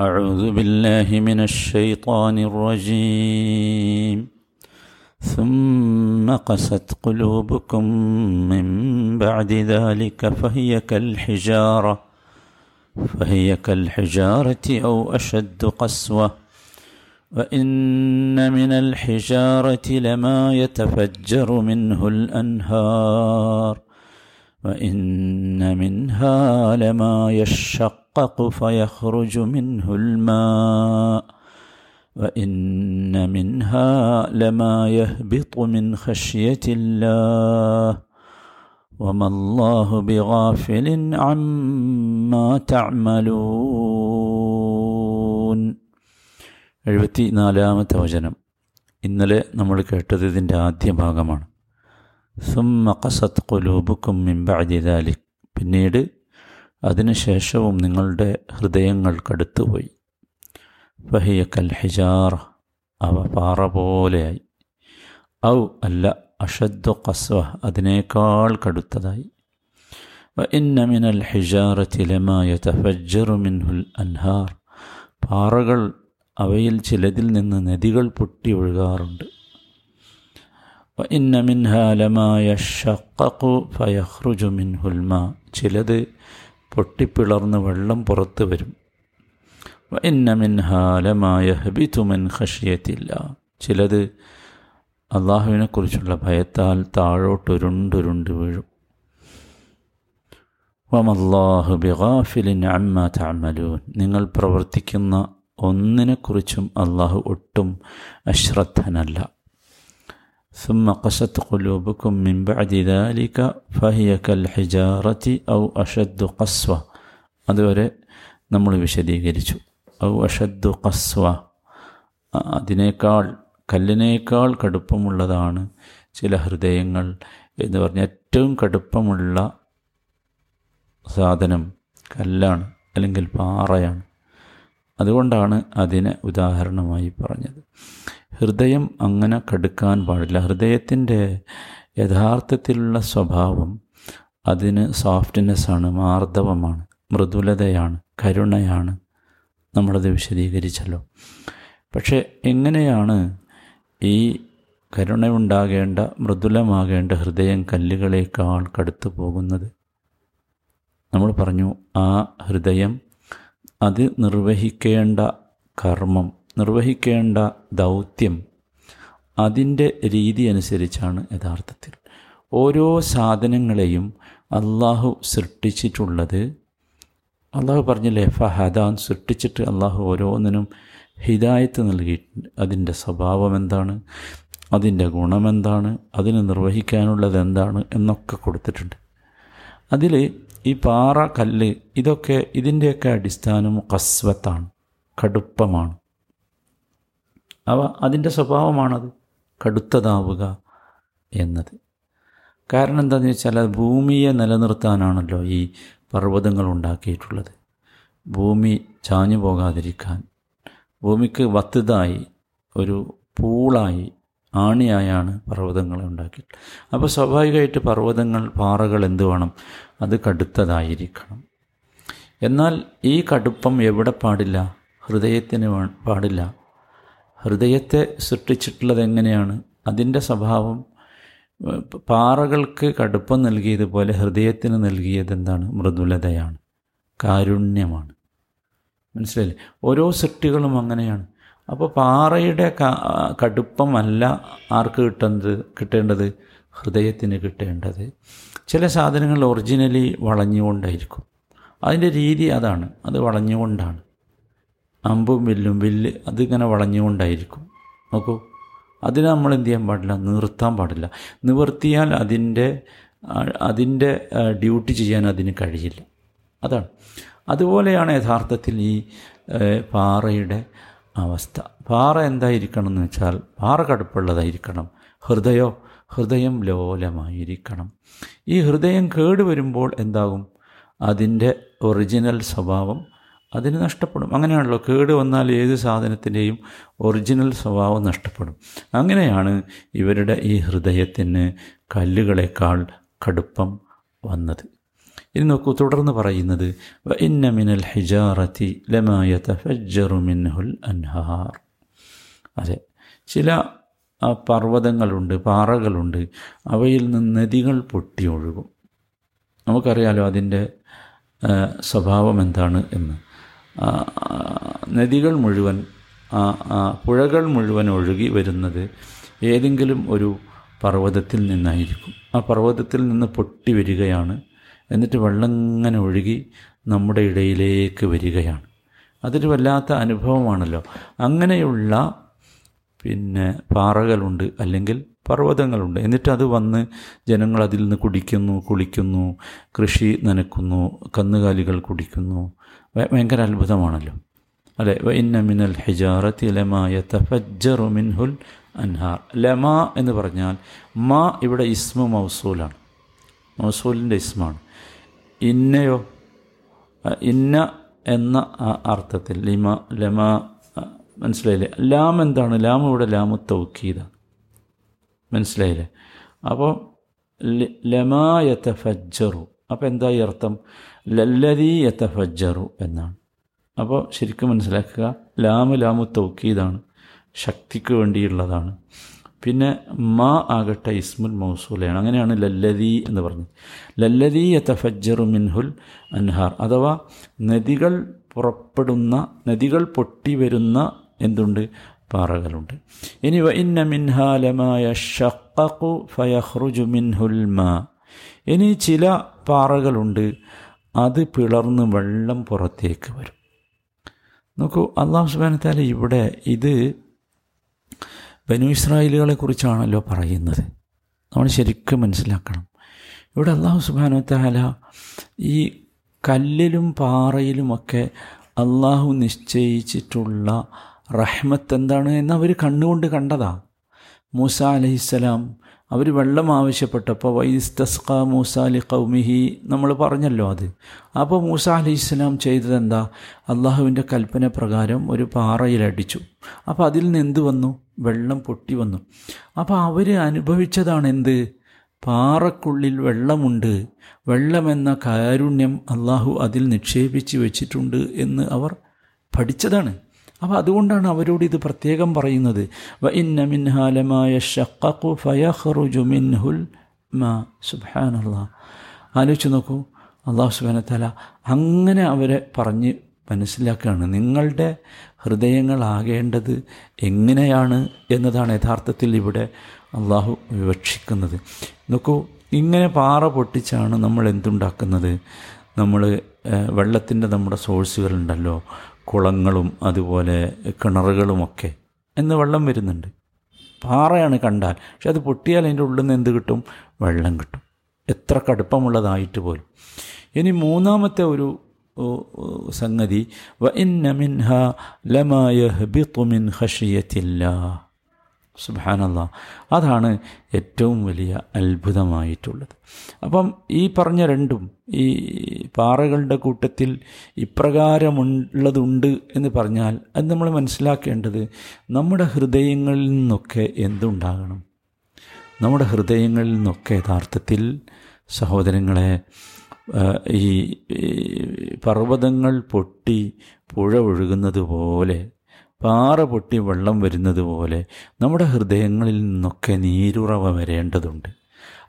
أعوذ بالله من الشيطان الرجيم. ثم قست قلوبكم من بعد ذلك فهي كالحجارة فهي كالحجارة أو أشد قسوة. وإن من الحجارة لما يتفجر منه الأنهار وإن منها لما يشقق فيخرج منه الماء وإن منها لما يهبط من خشية الله وما الله بغافل عما تعملون എഴുപത്തി നാലാമത്തെ വചനം ഇന്നലെ നമ്മൾ കേട്ടത് ഇതിൻ്റെ ആദ്യ ഭാഗമാണ് സുമ്മ കസത്ത് കൊലൂബുക്കും മിമ്പഅദിദാലിക് പിന്നീട് അതിനുശേഷവും നിങ്ങളുടെ ഹൃദയങ്ങൾ കടുത്തുപോയി. ഫഹിയ കൽ ഹിജാർ അവ പാറ പോലെയായി. ഔ അല്ല അഷദ്ദു കസ്വ അതിനേക്കാൾ കടുത്തതായി. ഇന്ന മിനൽ ഹിജാറത്തി ലമാ മിൻഹുൽ അൻഹാർ. പാറകൾ അവയിൽ ചിലതിൽ നിന്ന് നദികൾ പൊട്ടി ഒഴുകാറുണ്ട്. ഇന്ന മിൻഹാ ലമാ യഷഖഖു ഫയഖ്റുജു ചിലത് പൊട്ടിപ്പിളർന്ന് വെള്ളം പുറത്തു വരും. വ ഇന്ന മിൻഹാ ലമാ യഹ്ബിതു മിൻ ഖശ്യത്തില്ല ചിലത് അള്ളാഹുവിനെക്കുറിച്ചുള്ള ഭയത്താൽ താഴോട്ടുരുണ്ടുരുണ്ട് വീഴും. വമല്ലാഹു ബിഗാഫിലിൻ അമ്മ തഅമലൂൻ. നിങ്ങൾ പ്രവർത്തിക്കുന്ന ഒന്നിനെക്കുറിച്ചും അള്ളാഹു ഒട്ടും അശ്രദ്ധനല്ല. ثم قست قلوبكم من بعد ذلك فهي كالحجارة أو أشد قسوة അതുവരെ നമ്മൾ വിശദീകരിച്ചു ഔ അഷദ്ദു കസ്വ അതിനേക്കാൾ കല്ലിനേക്കാൾ കടുപ്പമുള്ളതാണ് ചില ഹൃദയങ്ങൾ എന്ന് പറഞ്ഞ ഏറ്റവും കടുപ്പമുള്ള സാധനം കല്ലാണ് അല്ലെങ്കിൽ പാറയാണ് അതുകൊണ്ടാണ് അതിനെ ഉദാഹരണമായി പറഞ്ഞത് ഹൃദയം അങ്ങനെ കടുക്കാൻ പാടില്ല. ഹൃദയത്തിന്റെ യഥാർത്ഥത്തിലുള്ള സ്വഭാവം അതിന് സോഫ്റ്റ്നെസ്സാണ് മാർദ്ദവമാണ് മൃദുലതയാണ് കരുണയാണ്. നമ്മളത് വിശദീകരിച്ചല്ലോ. പക്ഷേ എങ്ങനെയാണ് ഈ കരുണയുണ്ടാകേണ്ട മൃദുലമാകേണ്ട ഹൃദയം കല്ലുകളേക്കാൾ കടുത്തു പോകുന്നത്? നമ്മൾ പറഞ്ഞു ആ ഹൃദയം അത് നിർവഹിക്കേണ്ട കർമ്മം നിർവഹിക്കേണ്ട ദൗത്യം അതിന്റെ രീതി അനുസരിച്ചാണ് യഥാർത്ഥത്തിൽ. ഓരോ സാധനങ്ങളെയും അള്ളാഹു സൃഷ്ടിച്ചിട്ടുള്ളത് അള്ളാഹു പറഞ്ഞില്ലേ ഫഹദാൻ സൃഷ്ടിച്ചിട്ട് അള്ളാഹു ഓരോന്നിനും ഹിദായത്ത് നൽകിയിട്ടുണ്ട് അതിന്റെ സ്വഭാവം എന്താണ് അതിന്റെ ഗുണമെന്താണ് അതിന് നിർവഹിക്കാനുള്ളത് എന്താണ് എന്നൊക്കെ കൊടുത്തിട്ടുണ്ട്. അതിൽ ഈ പാറ കല്ല് ഇതൊക്കെ ഇതിന്റെയൊക്കെ അടിസ്ഥാനം കസ്വത്താണ് കടുപ്പമാണ്. അവ അതിന്റെ സ്വഭാവമാണത്. കടുത്തതാവുക എന്നത്. കാരണം എന്താണെന്ന് വെച്ചാൽ അത് ഭൂമിയെ നിലനിർത്താനാണല്ലോ ഈ പർവതങ്ങൾ ഉണ്ടാക്കിയിട്ടുള്ളത്. ഭൂമി ചാഞ്ഞു പോകാതിരിക്കാൻ ഭൂമിക്ക് വത്തുതായി ഒരു പൂളായി ആണിയായാണ് പർവതങ്ങളെ ഉണ്ടാക്കിയിട്ടുള്ളത്. അപ്പോൾ സ്വാഭാവികമായിട്ട് പർവതങ്ങൾ പാറകൾ എന്ത് വേണം? അത് കടുത്തതായിരിക്കണം. എന്നാൽ ഈ കടുപ്പം എവിടെ പാടില്ല? ഹൃദയത്തിന് പാടില്ല. ഹൃദയത്തെ സൃഷ്ടിച്ചിട്ടുള്ളത് എങ്ങനെയാണ്? അതിന്റെ സ്വഭാവം പാറകൾക്ക് കടുപ്പം നൽകിയതുപോലെ ഹൃദയത്തിന് നൽകിയത് എന്താണ് മൃദുലതയാണ്. കാരുണ്യമാണ്. മനസ്സിലായില്ലേ? ഓരോ സൃഷ്ടികളും അങ്ങനെയാണ്. അപ്പോൾ പാറയുടെ കടുപ്പമല്ല ആർക്ക് കിട്ടുന്നത് കിട്ടേണ്ടത് ഹൃദയത്തിന് കിട്ടേണ്ടത്. ചില സാധനങ്ങൾ ഒറിജിനലി വളഞ്ഞുകൊണ്ടായിരിക്കും. അതിന്റെ രീതി അതാണ്. അത് വളഞ്ഞുകൊണ്ടാണ്. അമ്പും വില്ലും വില്ല് അതിങ്ങനെ വളഞ്ഞുകൊണ്ടായിരിക്കും. നോക്കൂ അതിനെ നമ്മൾ എന്ത് ചെയ്യാൻ പാടില്ല? നിർത്താൻ പാടില്ല. നിവർത്തിയാൽ അതിന്റെ അതിന്റെ ഡ്യൂട്ടി ചെയ്യാൻ അതിന് കഴിയില്ല. അതാണ്. അതുപോലെയാണ് യഥാർത്ഥത്തിൽ ഈ പാറയുടെ അവസ്ഥ. പാറ എന്തായിരിക്കണം എന്ന് വെച്ചാൽ പാറ കടുപ്പുള്ളതായിരിക്കണം. ഹൃദയോ ഹൃദയം ലോലമായിരിക്കണം. ഈ ഹൃദയം കേടുവരുമ്പോൾ എന്താകും? അതിന്റെ ഒറിജിനൽ സ്വഭാവം അതിന് നഷ്ടപ്പെടും. അങ്ങനെയാണല്ലോ. കേട് വന്നാൽ ഏത് സാധനത്തിന്റെയും ഒറിജിനൽ സ്വഭാവം നഷ്ടപ്പെടും. അങ്ങനെയാണ് ഇവരുടെ ഈ ഹൃദയത്തിന് കല്ലുകളേക്കാൾ കടുപ്പം വന്നത്. ഇനി നോക്കൂ തുടർന്ന് പറയുന്നത് മിനൽ ഹിജാറത്തി മിൻഹുൽ അൻഹാർ. അതെ ചില പർവതങ്ങളുണ്ട് പാറകളുണ്ട് അവയിൽ നിന്ന് നദികൾ പൊട്ടി ഒഴുകും നമുക്കറിയാലോ അതിന്റെ സ്വഭാവം എന്താണ് എന്ന്. നദികൾ മുഴുവൻ പുഴകൾ മുഴുവൻ ഒഴുകി വരുന്നത് ഏതെങ്കിലും ഒരു പർവതത്തിൽ നിന്നായിരിക്കും. ആ പർവതത്തിൽ നിന്ന് പൊട്ടി വരികയാണ്. എന്നിട്ട് വെള്ളം ഇങ്ങനെ ഒഴുകി നമ്മുടെ ഇടയിലേക്ക് വരികയാണ്. അതൊരു വല്ലാത്ത അനുഭവമാണല്ലോ. അങ്ങനെയുള്ള പിന്നെ പാറകളുണ്ട് അല്ലെങ്കിൽ പർവതങ്ങളുണ്ട്. എന്നിട്ട് അത് വന്ന് ജനങ്ങൾ അതിൽ നിന്ന് കുടിക്കുന്നു കുളിക്കുന്നു കൃഷി നനക്കുന്നു കന്നുകാലികൾ കുടിക്കുന്നു. ഭയങ്കര അത്ഭുതമാണല്ലോ. അല്ലെ? ഇന്ന മിനൽ ഹിജാറത്തി ലമായ തഫജ്ജറു മിൻഹുൽ അൻഹാർ. ലമ എന്ന് പറഞ്ഞാൽ മാ ഇവിടെ ഇസ്മു മൗസൂലാണ്. മൗസൂലിന്റെ ഇസ്മാണ്. ഇന്നയോ? ഇന്ന എന്ന അർത്ഥത്തിൽ ലിമ ലമ മനസ്സിലായില്ലേ? ലാം എന്താണ്? ലാം ഇവിടെ ലാമു തൗക്കീതാണ് മനസ്സിലായില്ലേ? അപ്പോൾ ലമാ ഫജ്ജറു അപ്പോൾ എന്താ ഈ അർത്ഥം? ലല്ലതി യത്തഫജ്ജറു എന്നാണ്. അപ്പോൾ ശരിക്കും മനസ്സിലാക്കുക ലാമ് ലാമു തൗക്കീതാണ് ശക്തിക്ക് വേണ്ടിയുള്ളതാണ്. പിന്നെ മാ ആകട്ടെ ഇസ്മുൽ മൗസൂലയാണ്. അങ്ങനെയാണ് ലല്ലതി എന്ന് പറഞ്ഞത്. ലല്ലതി യത്തഫജ്ജറു മിൻഹുൽ അൻഹാർ. അഥവാ നദികൾ പുറപ്പെടുന്ന നദികൾ പൊട്ടി വരുന്ന എന്തുണ്ട്? പാറകളുണ്ട്. ഇനി വ ഇന്ന മിൻഹാലമായ ഷക്കു ഫയഹ്റുജു മിൻഹുൽമ ഇനി ചില പാറകളുണ്ട് അത് പിളർന്ന് വെള്ളം പുറത്തേക്ക് വരും. നോക്കൂ അള്ളാഹു സുബാനത്താല ഇവിടെ ഇത് ബനു ഇസ്രായേലുകളെ കുറിച്ചാണല്ലോ പറയുന്നത്. നമ്മൾ ശരിക്കും മനസ്സിലാക്കണം. ഇവിടെ അള്ളാഹു സുബാനത്താല ഈ കല്ലിലും പാറയിലുമൊക്കെ അള്ളാഹു നിശ്ചയിച്ചിട്ടുള്ള റഹ്മത്ത് എന്താണ് എന്ന് അവർ കണ്ണുകൊണ്ട് കണ്ടതാ. മൂസ അലഹിസ്സലാം അവർ വെള്ളം ആവശ്യപ്പെട്ടപ്പോൾ വൈസ്തസ്ക മൂസ അലി കൗമിഹി നമ്മൾ പറഞ്ഞല്ലോ അത്. അപ്പോൾ മൂസ അലഹിസ്സലാം ചെയ്തത് എന്താ അള്ളാഹുവിന്റെ കൽപ്പന പ്രകാരം ഒരു പാറയിലടിച്ചു. അപ്പോൾ അതിൽ നിന്ന് എന്ത് വന്നു? വെള്ളം പൊട്ടി വന്നു. അപ്പോൾ അവർ അനുഭവിച്ചതാണ് എന്ത്? പാറക്കുള്ളിൽ വെള്ളമുണ്ട്. വെള്ളമെന്ന കാരുണ്യം അള്ളാഹു അതിൽ നിക്ഷേപിച്ച് വെച്ചിട്ടുണ്ട് എന്ന് അവർ പഠിച്ചതാണ്. അപ്പോൾ അതുകൊണ്ടാണ് അവരോട് ഇത് പ്രത്യേകം പറയുന്നത്. വ മിൻഹുൽ മാ. ആലോചിച്ച് നോക്കൂ. അള്ളാഹു സുബാനത്തല അങ്ങനെ അവരെ പറഞ്ഞ് മനസ്സിലാക്കുകയാണ്. നിങ്ങളുടെ ഹൃദയങ്ങളാകേണ്ടത് എങ്ങനെയാണ് എന്നതാണ് യഥാർത്ഥത്തിൽ ഇവിടെ അള്ളാഹു വിവക്ഷിക്കുന്നത്. നോക്കൂ ഇങ്ങനെ പാറ പൊട്ടിച്ചാണ് നമ്മൾ എന്തുണ്ടാക്കുന്നത്? നമ്മൾ വെള്ളത്തിന്റെ നമ്മുടെ സോഴ്സുകളുണ്ടല്ലോ കുളങ്ങളും അതുപോലെ കിണറുകളുമൊക്കെ എന്ന് വെള്ളം വരുന്നുണ്ട്. പാറയാണ് കണ്ടാൽ. പക്ഷെ അത് പൊട്ടിയാൽ അതിന്റെ ഉള്ളിൽ നിന്ന് എന്ത് കിട്ടും? വെള്ളം കിട്ടും. എത്ര കടുപ്പമുള്ളതായിട്ട് പോലും. ഇനി മൂന്നാമത്തെ ഒരു സംഗതി. വ ഇന്ന മിൻഹ ലമായ മിൻ ഖഷിയത്തില്ലാ. സുബാനല്ല അതാണ് ഏറ്റവും വലിയ അത്ഭുതമായിട്ടുള്ളത്. അപ്പം ഈ പറഞ്ഞ രണ്ടും ഈ പാറകളുടെ കൂട്ടത്തിൽ ഇപ്രകാരമുള്ളതുണ്ട് എന്ന് പറഞ്ഞാൽ അത് നമ്മൾ മനസ്സിലാക്കേണ്ടത് നമ്മുടെ ഹൃദയങ്ങളിൽ നിന്നൊക്കെ എന്തുണ്ടാകണം? നമ്മുടെ ഹൃദയങ്ങളിൽ നിന്നൊക്കെ യഥാർത്ഥത്തിൽ സഹോദരങ്ങളെ ഈ പർവതങ്ങൾ പൊട്ടി പുഴ ഒഴുകുന്നത് പോലെ പാറ പൊട്ടി വെള്ളം വരുന്നത് പോലെ നമ്മുടെ ഹൃദയങ്ങളിൽ നിന്നൊക്കെ നീരുറവ വരേണ്ടതുണ്ട്.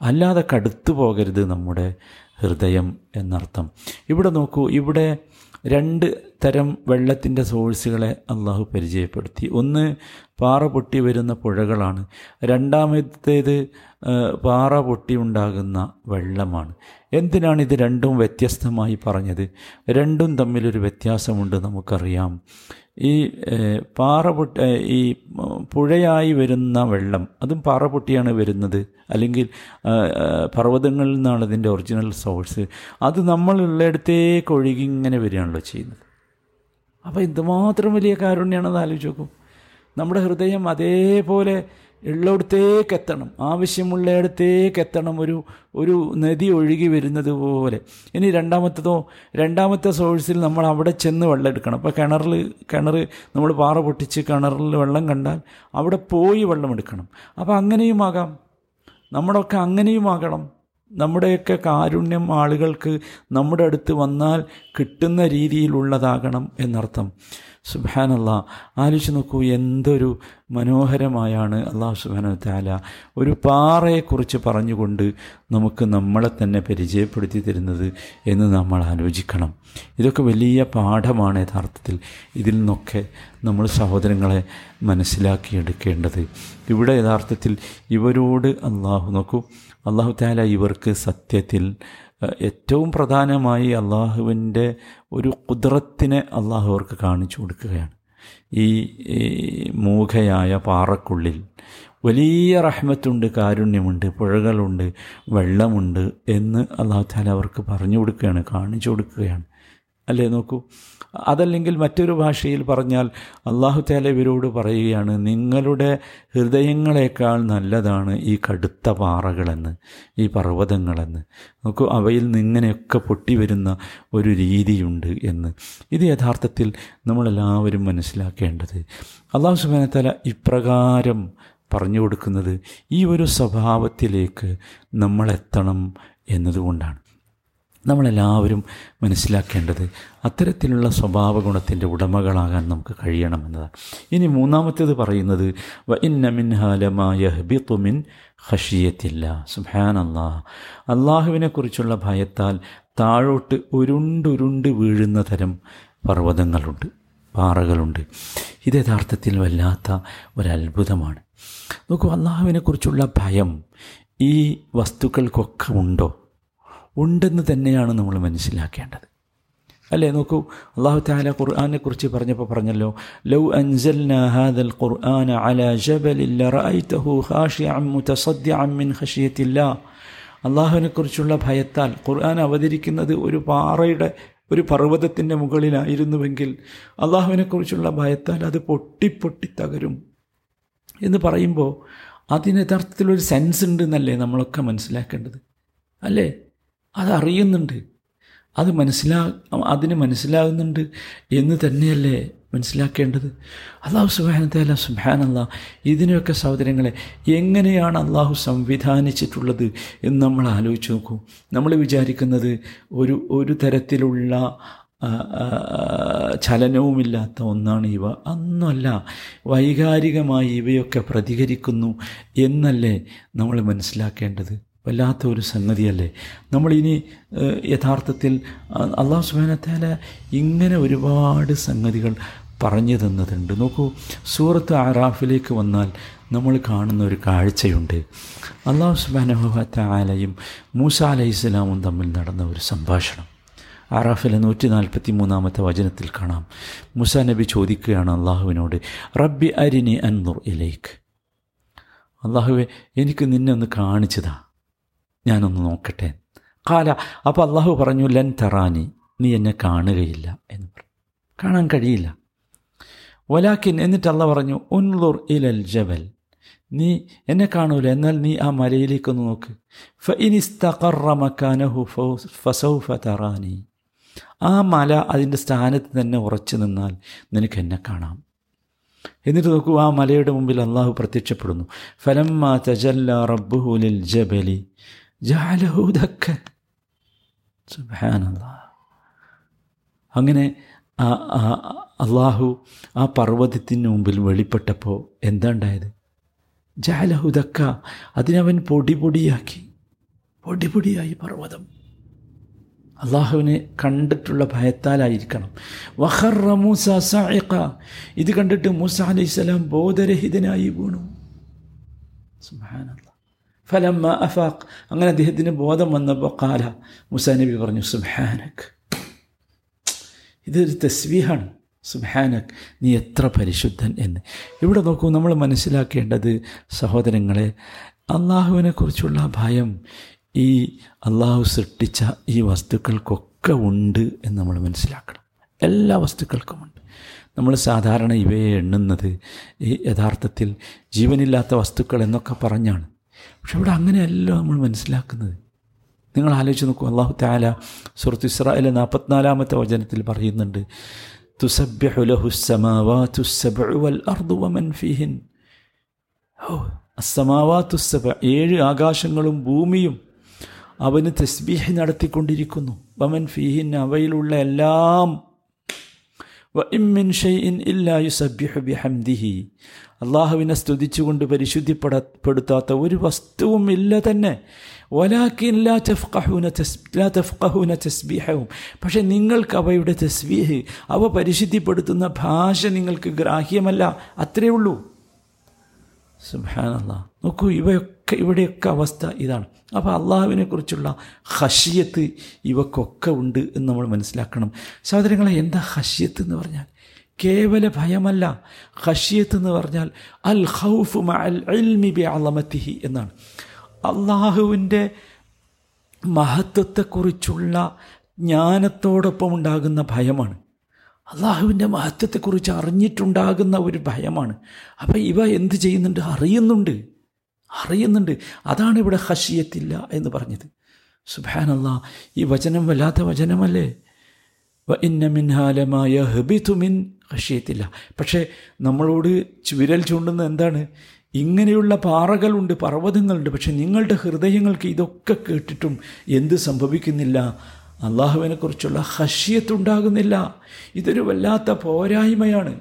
അല്ലാതെ കടുത്തു പോകരുത് നമ്മുടെ ഹൃദയം എന്നർത്ഥം. ഇവിടെ നോക്കൂ ഇവിടെ രണ്ട് തരം വെള്ളത്തിന്റെ സോഴ്സുകളെ അള്ളാഹു പരിചയപ്പെടുത്തി. ഒന്ന് പാറ പൊട്ടി വരുന്ന പുഴകളാണ്. രണ്ടാമത്തേത് പാറ പൊട്ടി ഉണ്ടാകുന്ന വെള്ളമാണ്. എന്തിനാണ് ഇത് രണ്ടും വ്യത്യസ്തമായി പറഞ്ഞത്? രണ്ടും തമ്മിലൊരു വ്യത്യാസമുണ്ട് നമുക്കറിയാം. ഈ പാറ പൊട്ടി ഈ പുഴയായി വരുന്ന വെള്ളം അതും പാറ പൊട്ടിയാണ് വരുന്നത്. അല്ലെങ്കിൽ പർവതങ്ങളിൽ നിന്നാണ് ഇതിന്റെ ഒറിജിനൽ സോഴ്സ്. അത് നമ്മളുള്ളിടത്തേക്ക് ഒഴുകി ഇങ്ങനെ വരികയാണല്ലോ ചെയ്യുന്നത്. അപ്പോൾ എന്തുമാത്രം വലിയ കാരുണ്യമാണെന്ന് ആലോചിച്ച് നോക്കും. നമ്മുടെ ഹൃദയം അതേപോലെ ഉള്ളിടത്തേക്ക് എത്തണം ആവശ്യമുള്ളിടത്തേക്ക് എത്തണം ഒരു ഒരു നദി ഒഴുകി വരുന്നത് പോലെ. ഇനി രണ്ടാമത്തതോ രണ്ടാമത്തെ സോഴ്സിൽ നമ്മൾ അവിടെ ചെന്ന് വെള്ളം എടുക്കണം അപ്പോൾ കിണറിൽ കിണർ നമ്മൾ പാറ പൊട്ടിച്ച് കിണറിൽ വെള്ളം കണ്ടാൽ അവിടെ പോയി വെള്ളം എടുക്കണം അപ്പോൾ അങ്ങനെയുമാകാം. നമ്മളൊക്കെ അങ്ങനെയുമാകണം. നമ്മുടെയൊക്കെ കാരുണ്യം ആളുകൾക്ക് നമ്മുടെ അടുത്ത് വന്നാൽ കിട്ടുന്ന രീതിയിലുള്ളതാകണം എന്നർത്ഥം. സുബാനല്ല ആലോചിച്ച് നോക്കൂ എന്തൊരു മനോഹരമായാണ് അള്ളാഹു സുബാന താല ഒരു പാറയെക്കുറിച്ച് പറഞ്ഞുകൊണ്ട് നമുക്ക് നമ്മളെ തന്നെ പരിചയപ്പെടുത്തി തരുന്നത് എന്ന് നമ്മൾ ആലോചിക്കണം. ഇതൊക്കെ വലിയ പാഠമാണ് യഥാർത്ഥത്തിൽ. ഇതിൽ നിന്നൊക്കെ നമ്മൾ സഹോദരങ്ങളെ മനസ്സിലാക്കിയെടുക്കേണ്ടത് ഇവിടെ യഥാർത്ഥത്തിൽ ഇവരോട് അള്ളാഹു നോക്കൂ അള്ളാഹു താല ഇവർക്ക് സത്യത്തിൽ ഏറ്റവും പ്രധാനമായി അള്ളാഹുവിന്റെ ഒരു കുദ്രത്തിനെ അള്ളാഹു അവർക്ക് കാണിച്ചു കൊടുക്കുകയാണ്. ഈ മൂഖയായ പാറക്കുള്ളിൽ വലിയ റഹ്മത്തുണ്ട് കാരുണ്യമുണ്ട് പുഴകളുണ്ട് വെള്ളമുണ്ട് എന്ന് അള്ളാഹു താല അവർക്ക് പറഞ്ഞു കൊടുക്കുകയാണ് കാണിച്ചു കൊടുക്കുകയാണ്. അല്ലേ നോക്കൂ? അതല്ലെങ്കിൽ മറ്റൊരു ഭാഷയിൽ പറഞ്ഞാൽ അള്ളാഹു താല ഇവരോട് പറയുകയാണ് നിങ്ങളുടെ ഹൃദയങ്ങളെക്കാൾ നല്ലതാണ് ഈ കടുത്ത പാറകളെന്ന് ഈ പർവതങ്ങളെന്ന്. നോക്കൂ അവയിൽ നിങ്ങനെയൊക്കെ പൊട്ടി വരുന്ന ഒരു രീതിയുണ്ട് എന്ന്. ഇത് യഥാർത്ഥത്തിൽ നമ്മളെല്ലാവരും മനസ്സിലാക്കേണ്ടത്. അള്ളാഹു സുബാനത്തല ഇപ്രകാരം പറഞ്ഞു കൊടുക്കുന്നത് ഈ ഒരു സ്വഭാവത്തിലേക്ക് നമ്മളെത്തണം എന്നതുകൊണ്ടാണ്. നമ്മളെല്ലാവരും മനസ്സിലാക്കേണ്ടത് അത്തരത്തിലുള്ള സ്വഭാവ ഗുണത്തിന്റെ ഉടമകളാകാൻ നമുക്ക് കഴിയണമെന്നതാണ്. ഇനി മൂന്നാമത്തേത് പറയുന്നത് വ ഇന്ന മിൻഹാലമായ ഹബിത്തുമിൻ ഹഷിയത്തില്ല അള്ളാഹ് അള്ളാഹുവിനെക്കുറിച്ചുള്ള ഭയത്താൽ താഴോട്ട് ഉരുണ്ടുരുണ്ട് വീഴുന്ന തരം പർവതങ്ങളുണ്ട് പാറകളുണ്ട്. ഇത് യഥാർത്ഥത്തിൽ വല്ലാത്ത ഒരത്ഭുതമാണ്. നോക്കൂ അള്ളാഹുവിനെക്കുറിച്ചുള്ള ഭയം ഈ വസ്തുക്കൾക്കൊക്കെ ഉണ്ടോ? ഉണ്ടെന്ന് തന്നെയാണ് നമ്മൾ മനസ്സിലാക്കേണ്ടത്. അല്ലേ? നോക്കൂ അള്ളാഹു താല ഖുർആാനെ കുറിച്ച് പറഞ്ഞപ്പോൾ പറഞ്ഞല്ലോ ലൗ അൻസൽന ഹാദൽ ഖുർആന അല ജബലിൽ ലറഅയ്തഹു ഖാശിഅൻ മുതസദ്ദിഅൻ മിൻ ഖശിയത്തില്ലാ അള്ളാഹുവിനെ കുറിച്ചുള്ള ഭയത്താൽ ഖുർആൻ അവതരിക്കുന്നത് ഒരു പാറയുടെ ഒരു പർവതത്തിന്റെ മുകളിലായിരുന്നുവെങ്കിൽ അള്ളാഹുവിനെക്കുറിച്ചുള്ള ഭയത്താൽ അത് പൊട്ടിപ്പൊട്ടി തകരും. എന്ന് പറയുമ്പോൾ അതിന് യഥാർത്ഥത്തിലൊരു സെൻസ് ഉണ്ട് എന്നല്ലേ നമ്മളൊക്കെ മനസ്സിലാക്കേണ്ടത്? അല്ലേ? അതറിയുന്നുണ്ട്. അത് മനസ്സിലാ അതിന് മനസ്സിലാകുന്നുണ്ട് എന്ന് തന്നെയല്ലേ മനസ്സിലാക്കേണ്ടത്. അള്ളാഹു സുബാനത്തല്ല സുബാനല്ല ഇതിനെയൊക്കെ സഹോദരങ്ങളെ എങ്ങനെയാണ് അള്ളാഹു സംവിധാനിച്ചിട്ടുള്ളത് എന്ന് നമ്മൾ ആലോചിച്ച് നോക്കൂ. നമ്മൾ വിചാരിക്കുന്നത് ഒരു ഒരു തരത്തിലുള്ള ചലനവുമില്ലാത്ത ഒന്നാണ് ഇവ. അന്നല്ല വൈകാരികമായി ഇവയൊക്കെ പ്രതികരിക്കുന്നു എന്നല്ലേ നമ്മൾ മനസ്സിലാക്കേണ്ടത്. വല്ലാത്ത ഒരു സംഗതിയല്ലേ? നമ്മളിനി യഥാർത്ഥത്തിൽ അള്ളാഹു സുബാനത്താല ഇങ്ങനെ ഒരുപാട് സംഗതികൾ പറഞ്ഞു തന്നതുണ്ട്. നോക്കൂ സൂറത്ത് ആറാഫിലേക്ക് വന്നാൽ നമ്മൾ കാണുന്ന ഒരു കാഴ്ചയുണ്ട്. അള്ളാഹു സുബാനഹത്താലയും മൂസ അലൈഹി ഇസ്ലാമും തമ്മിൽ നടന്ന ഒരു സംഭാഷണം. ആറാഫിലെ നൂറ്റി നാൽപ്പത്തി മൂന്നാമത്തെ വചനത്തിൽ കാണാം. മുസ നബി ചോദിക്കുകയാണ് അള്ളാഹുവിനോട് റബ്ബി അരിനി അൻനുർ ഇലേക്ക്. അള്ളാഹുവെ എനിക്ക് നിന്നെ ഒന്ന് കാണിച്ചതാ. ഞാനൊന്ന് നോക്കട്ടെ. കാല അപ്പോൾ അള്ളാഹു പറഞ്ഞു ലൻ തറാനി നീ എന്നെ കാണുകയില്ല എന്ന് പറഞ്ഞു. കാണാൻ കഴിയില്ല. വലാക്കിൻ എന്നിട്ട് അള്ള പറഞ്ഞു ഉൻലുർ ഇലൽ ജബൽ നീ എന്നെ കാണൂല എന്നാൽ നീ ആ മലയിലേക്കൊന്ന് നോക്ക്. ഫ മക്കാനഹു ഫസൗഫ തറാനി ആ മല അതിന്റെ സ്ഥാനത്ത് തന്നെ ഉറച്ചു നിന്നാൽ നിനക്ക് എന്നെ കാണാം. എന്നിട്ട് നോക്കൂ ആ മലയുടെ മുമ്പിൽ അള്ളാഹു പ്രത്യക്ഷപ്പെടുന്നു. ഫലം മാ തജല്ല റബ്ബുഹുലിൽ ജബലി അങ്ങനെ അള്ളാഹു ആ പർവതത്തിന് മുമ്പിൽ വെളിപ്പെട്ടപ്പോൾ എന്താ ഉണ്ടായത് ജാലഹുദക്ക അതിനവൻ പൊടി പൊടിയാക്കി. പൊടി പൊടിയായി പർവതം. അള്ളാഹുവിനെ കണ്ടിട്ടുള്ള ഭയത്താലായിരിക്കണം. വഹറ മൂസ സായക്ക ഇത് കണ്ടിട്ട് മൂസ അലൈഹിസ്സലാം ബോധരഹിതനായി വീണു. സുബാനല്ല ഫലമ്മ അഫാഖ്. അങ്ങനെ അദ്ദേഹത്തിന് ബോധം വന്നപ്പോൾ കാല മുസാ നബി പറഞ്ഞു സുബാനക് ഇതൊരു തസ്വീഹാണ്. സുബാനക് നീ എത്ര പരിശുദ്ധൻ എന്ന്. ഇവിടെ നോക്കൂ നമ്മൾ മനസ്സിലാക്കേണ്ടത് സഹോദരങ്ങളെ അള്ളാഹുവിനെക്കുറിച്ചുള്ള ഭയം ഈ അള്ളാഹു സൃഷ്ടിച്ച ഈ വസ്തുക്കൾക്കൊക്കെ ഉണ്ട് എന്ന് നമ്മൾ മനസ്സിലാക്കണം. എല്ലാ വസ്തുക്കൾക്കുമുണ്ട് നമ്മൾ സാധാരണ ഇവയെ എണ്ണുന്നത് ഈ യഥാർത്ഥത്തിൽ ജീവനില്ലാത്ത വസ്തുക്കൾ എന്നൊക്കെ പറഞ്ഞാണ്. പക്ഷെ ഇവിടെ അങ്ങനെയല്ല നമ്മൾ മനസ്സിലാക്കുന്നത്. നിങ്ങൾ ആലോചിച്ച് നോക്കൂ അള്ളാഹു താല സുഹൃത്ത് ഇസ്രായേൽ നാൽപ്പത്തിനാലാമത്തെ വചനത്തിൽ പറയുന്നുണ്ട് ഏഴ് ആകാശങ്ങളും ഭൂമിയും അവന് തസ്ബീഹ് നടത്തിക്കൊണ്ടിരിക്കുന്നു. വമൻ ഫിഹിൻ അവയിലുള്ള എല്ലാം അള്ളാഹുവിനെ സ്തുതിച്ചുകൊണ്ട് പരിശുദ്ധിപ്പെടപ്പെടുത്താത്ത ഒരു വസ്തുവും ഇല്ല തന്നെ. വലാക്കിൻ ലാ തഫ്ഖഹൂന തസ് തസ്ബീഹവും പക്ഷേ നിങ്ങൾക്ക് അവയുടെ തസ്ബീഹ് അവ പരിശുദ്ധിപ്പെടുത്തുന്ന ഭാഷ നിങ്ങൾക്ക് ഗ്രാഹ്യമല്ല. അത്രേ ഉള്ളൂ. സുബാനല്ല നോക്കൂ ഇവയൊക്കെ ഇവിടെയൊക്കെ അവസ്ഥ ഇതാണ്. അപ്പോൾ അള്ളാഹുവിനെ കുറിച്ചുള്ള ഹഷിയത്ത് ഇവക്കൊക്കെ ഉണ്ട് എന്ന് നമ്മൾ മനസ്സിലാക്കണം. സഹോദരങ്ങളെ എന്താ ഹഷിയത്ത് എന്ന് പറഞ്ഞാൽ? കേവല ഭയമല്ല ഹഷിയത്ത് എന്ന് പറഞ്ഞാൽ അൽ ഹൗഫ് അൽ ഇൽമി ബി അളമത്തിഹി എന്നാണ്. അള്ളാഹുവിന്റെ മഹത്വത്തെക്കുറിച്ചുള്ള ജ്ഞാനത്തോടൊപ്പം ഉണ്ടാകുന്ന ഭയമാണ്. അള്ളാഹുവിന്റെ മഹത്വത്തെക്കുറിച്ച് അറിഞ്ഞിട്ടുണ്ടാകുന്ന ഒരു ഭയമാണ്. അപ്പോൾ ഇവ എന്ത് ചെയ്യുന്നുണ്ട്? അറിയുന്നുണ്ട്. അറിയുന്നുണ്ട്. അതാണ് ഇവിടെ ഹഷിയത്തില്ല എന്ന് പറഞ്ഞത്. സുബാനല്ലാ ഈ വചനം വല്ലാത്ത വചനമല്ലേ? ഇന്നമിൻഹാലമായ ഹബിതുമിൻ ഹഷിയത്തില്ല പക്ഷേ നമ്മളോട് വിരൽ ചൂണ്ടുന്ന എന്താണ്? ഇങ്ങനെയുള്ള പാറകളുണ്ട് പർവതങ്ങളുണ്ട് പക്ഷെ നിങ്ങളുടെ ഹൃദയങ്ങൾക്ക് ഇതൊക്കെ കേട്ടിട്ടും എന്ത് സംഭവിക്കുന്നില്ല? അള്ളാഹുവിനെക്കുറിച്ചുള്ള ഹഷ്യത്തുണ്ടാകുന്നില്ല. ഇതൊരു വല്ലാത്ത പോരായ്മയാണ്.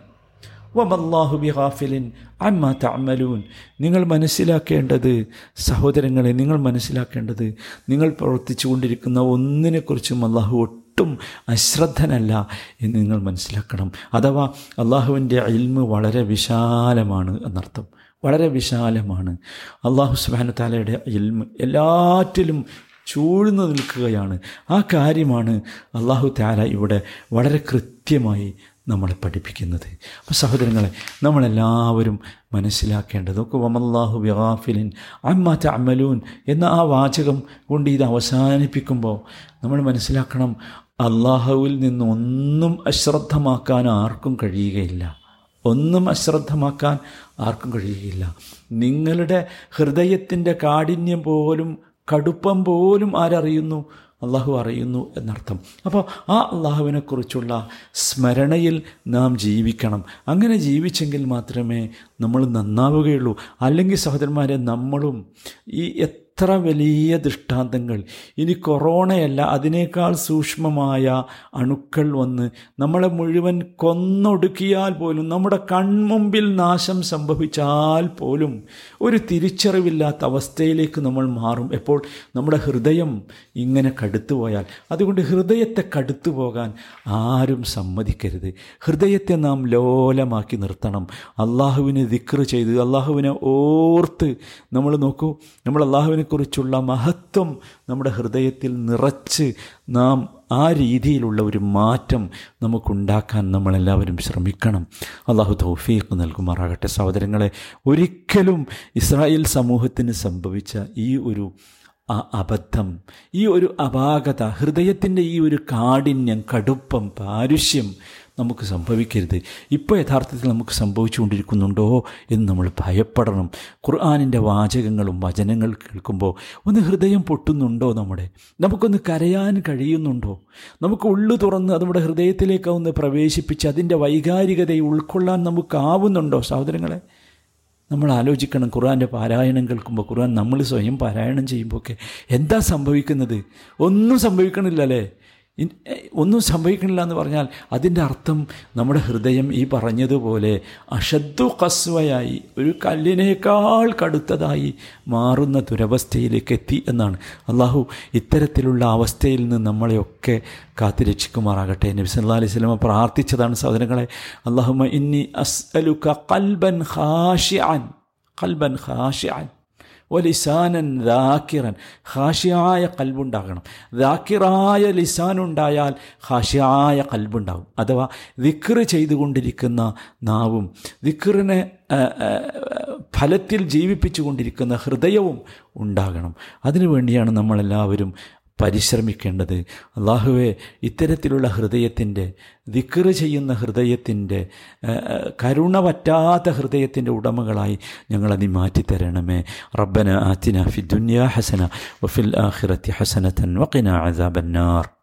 വമല്ലാഹു ബിഹാഫിലിൻ അമ്മ തമലൂൻ നിങ്ങൾ മനസ്സിലാക്കേണ്ടത് സഹോദരങ്ങളെ നിങ്ങൾ മനസ്സിലാക്കേണ്ടത് നിങ്ങൾ പ്രവർത്തിച്ചു കൊണ്ടിരിക്കുന്ന ഒന്നിനെക്കുറിച്ചും അള്ളാഹു ഒട്ടും അശ്രദ്ധനല്ല എന്ന് നിങ്ങൾ മനസ്സിലാക്കണം. അഥവാ അള്ളാഹുവിന്റെ ഇൽമ് വളരെ വിശാലമാണ് എന്നർത്ഥം. വളരെ വിശാലമാണ്. അള്ളാഹു സുബാന താലയുടെ ഇൽമ് എല്ലാറ്റിലും ചൂഴ്ന്നു നിൽക്കുകയാണ്. ആ കാര്യമാണ് അള്ളാഹു താല ഇവിടെ വളരെ കൃത്യമായി നമ്മളെ പഠിപ്പിക്കുന്നത്. അപ്പോൾ സഹോദരങ്ങളെ നമ്മളെല്ലാവരും മനസ്സിലാക്കേണ്ടത് ഒക്കെ വമല്ലാഹു ബിഹാഫിലിൻ അമ്മാറ്റ അമലൂൻ എന്ന ആ വാചകം കൊണ്ട് ഇത് അവസാനിപ്പിക്കുമ്പോൾ നമ്മൾ മനസ്സിലാക്കണം അള്ളാഹുവിൽ നിന്നൊന്നും അശ്രദ്ധമാക്കാൻ ആർക്കും കഴിയുകയില്ല. ഒന്നും അശ്രദ്ധമാക്കാൻ ആർക്കും കഴിയുകയില്ല. നിങ്ങളുടെ ഹൃദയത്തിന്റെ കാഠിന്യം പോലും കടുപ്പം പോലും ആരറിയുന്നു? അള്ളാഹു അറിയുന്നു എന്നർത്ഥം. അപ്പോൾ ആ അള്ളാഹുവിനെക്കുറിച്ചുള്ള സ്മരണയിൽ നാം ജീവിക്കണം. അങ്ങനെ ജീവിച്ചെങ്കിൽ മാത്രമേ നമ്മൾ നന്നാവുകയുള്ളൂ. അല്ലെങ്കിൽ സഹോദരന്മാരെ നമ്മളും ഈ എത്ര വലിയ ദൃഷ്ടാന്തങ്ങൾ. ഇനി കൊറോണയല്ല അതിനേക്കാൾ സൂക്ഷ്മമായ അണുക്കൾ വന്ന് നമ്മളെ മുഴുവൻ കൊന്നൊടുക്കിയാൽ പോലും നമ്മുടെ കൺമുമ്പിൽ നാശം സംഭവിച്ചാൽ പോലും ഒരു തിരിച്ചറിവില്ലാത്ത അവസ്ഥയിലേക്ക് നമ്മൾ മാറും. എപ്പോൾ? നമ്മുടെ ഹൃദയം ഇങ്ങനെ കടുത്തുപോയാൽ. അതുകൊണ്ട് ഹൃദയത്തെ കടുത്തു പോകാൻ ആരും സമ്മതിക്കരുത്. ഹൃദയത്തെ നാം ലോലമാക്കി നിർത്തണം. അള്ളാഹുവിനെ ദിക്ർ ചെയ്ത് അള്ളാഹുവിനെ ഓർത്ത് നമ്മൾ നോക്കൂ നമ്മൾ അള്ളാഹുവിനെക്കുറിച്ചുള്ള മഹത്വം നമ്മുടെ ഹൃദയത്തിൽ നിറച്ച് നാം ആ രീതിയിലുള്ള ഒരു മാറ്റം നമുക്കുണ്ടാക്കാൻ നമ്മളെല്ലാവരും ശ്രമിക്കണം. അള്ളാഹു തൗഫീഖ് നൽകുമാറാകട്ടെ. സഹോദരങ്ങളെ ഒരിക്കലും ഇസ്രായേൽ സമൂഹത്തിന് സംഭവിച്ച ഈ ഒരു ആ അബദ്ധം ഈ ഒരു അപാകത ഹൃദയത്തിന്റെ ഈ ഒരു കാഠിന്യം കടുപ്പം പാരുഷ്യം നമുക്ക് സംഭവിക്കരുത്. ഇപ്പോൾ യഥാർത്ഥത്തിൽ നമുക്ക് സംഭവിച്ചുകൊണ്ടിരിക്കുന്നുണ്ടോ എന്ന് നമ്മൾ ഭയപ്പെടണം. ഖുർആാനിന്റെ വാചകങ്ങളും വചനങ്ങൾ കേൾക്കുമ്പോൾ ഒന്ന് ഹൃദയം പൊട്ടുന്നുണ്ടോ നമ്മുടെ? നമുക്കൊന്ന് കരയാൻ കഴിയുന്നുണ്ടോ? നമുക്ക് ഉള്ളു തുറന്ന് നമ്മുടെ ഹൃദയത്തിലേക്ക് ഒന്ന് പ്രവേശിപ്പിച്ച് അതിന്റെ വൈകാരികതയെ ഉൾക്കൊള്ളാൻ നമുക്കാവുന്നുണ്ടോ സഹോദരങ്ങളെ? നമ്മൾ ആലോചിക്കണം ഖുർആന്റെ പാരായണം കേൾക്കുമ്പോൾ ഖുർആൻ നമ്മൾ സ്വയം പാരായണം ചെയ്യുമ്പോഴൊക്കെ എന്താ സംഭവിക്കുന്നത്? ഒന്നും സംഭവിക്കണില്ലല്ലേ? ഒന്നും സംഭവിക്കണില്ല എന്ന് പറഞ്ഞാൽ അതിന്റെ അർത്ഥം നമ്മുടെ ഹൃദയം ഈ പറഞ്ഞതുപോലെ അഷദ്ദു കസ്വയായി ഒരു കല്ലിനേക്കാൾ കടുത്തതായി മാറുന്ന ദുരവസ്ഥയിലേക്ക് എത്തി എന്നാണ്. അള്ളാഹു ഇത്തരത്തിലുള്ള അവസ്ഥയിൽ നിന്ന് നമ്മളെയൊക്കെ കാത്തുരക്ഷിക്കുമാറാകട്ടെ. നബി സല്ലാ അലൈഹി സ്വലമ പ്രാർത്ഥിച്ചതാണ് സഹോദരങ്ങളെ അള്ളാഹുമ ഇന്നി അസ്അലുക കൽബൻ ഖാഷിഅൻ കൽബൻ ഖാഷിഅൻ. വലിസാനൻ ദാക്കിറൻ. ഹാഷിയായ കൽബുണ്ടാകണം. ദാക്കിറായ ലിസാനുണ്ടായാൽ ഹാഷിയായ കൽബുണ്ടാകും അഥവാ ദിക്റ് ചെയ്തുകൊണ്ടിരിക്കുന്ന നാവും ദിക്റിനെ ഫലത്തിൽ ജീവിപ്പിച്ചു കൊണ്ടിരിക്കുന്ന ഹൃദയവും ഉണ്ടാകണം. അതിനുവേണ്ടിയാണ് നമ്മളെല്ലാവരും പരിശ്രമിക്കേണ്ടത്. അള്ളാഹുവെ ഇത്തരത്തിലുള്ള ഹൃദയത്തിന്റെ ദിക്കറ് ചെയ്യുന്ന ഹൃദയത്തിന്റെ കരുണ പറ്റാത്ത ഹൃദയത്തിന്റെ ഉടമകളായി ഞങ്ങളതി മാറ്റിത്തരണമേ. റബ്ബന ആത്തിന ഫി ദുനിയ ഹസന വഫിൽ ആഖിറത്തി ഹസനത്തൻ വക്കിന അസാബന്നാർ